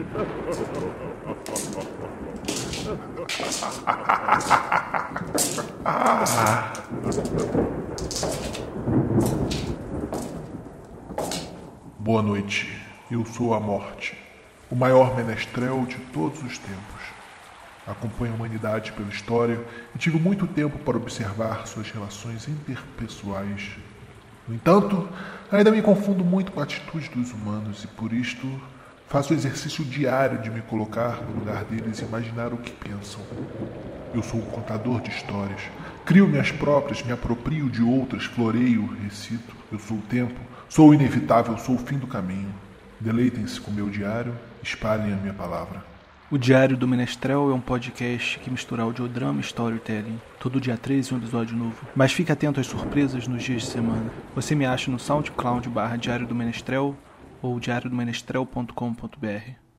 Boa noite. Eu sou a morte, o maior menestrel de todos os tempos. Acompanho a humanidade pela história e tive muito tempo para observar suas relações interpessoais. No entanto, ainda me confundo muito com a atitude dos humanos e por isto faço o exercício diário de me colocar no lugar deles e imaginar o que pensam. Eu sou um contador de histórias. Crio minhas próprias, me aproprio de outras, floreio, recito. Eu sou o tempo, sou o inevitável, sou o fim do caminho. Deleitem-se com meu diário, espalhem a minha palavra. O Diário do Menestrel é um podcast que mistura audiodrama e storytelling. Todo dia 13 um episódio novo. Mas fique atento às surpresas nos dias de semana. Você me acha no SoundCloud barra Diário do Menestrel ou diariodomenestrel.com.br.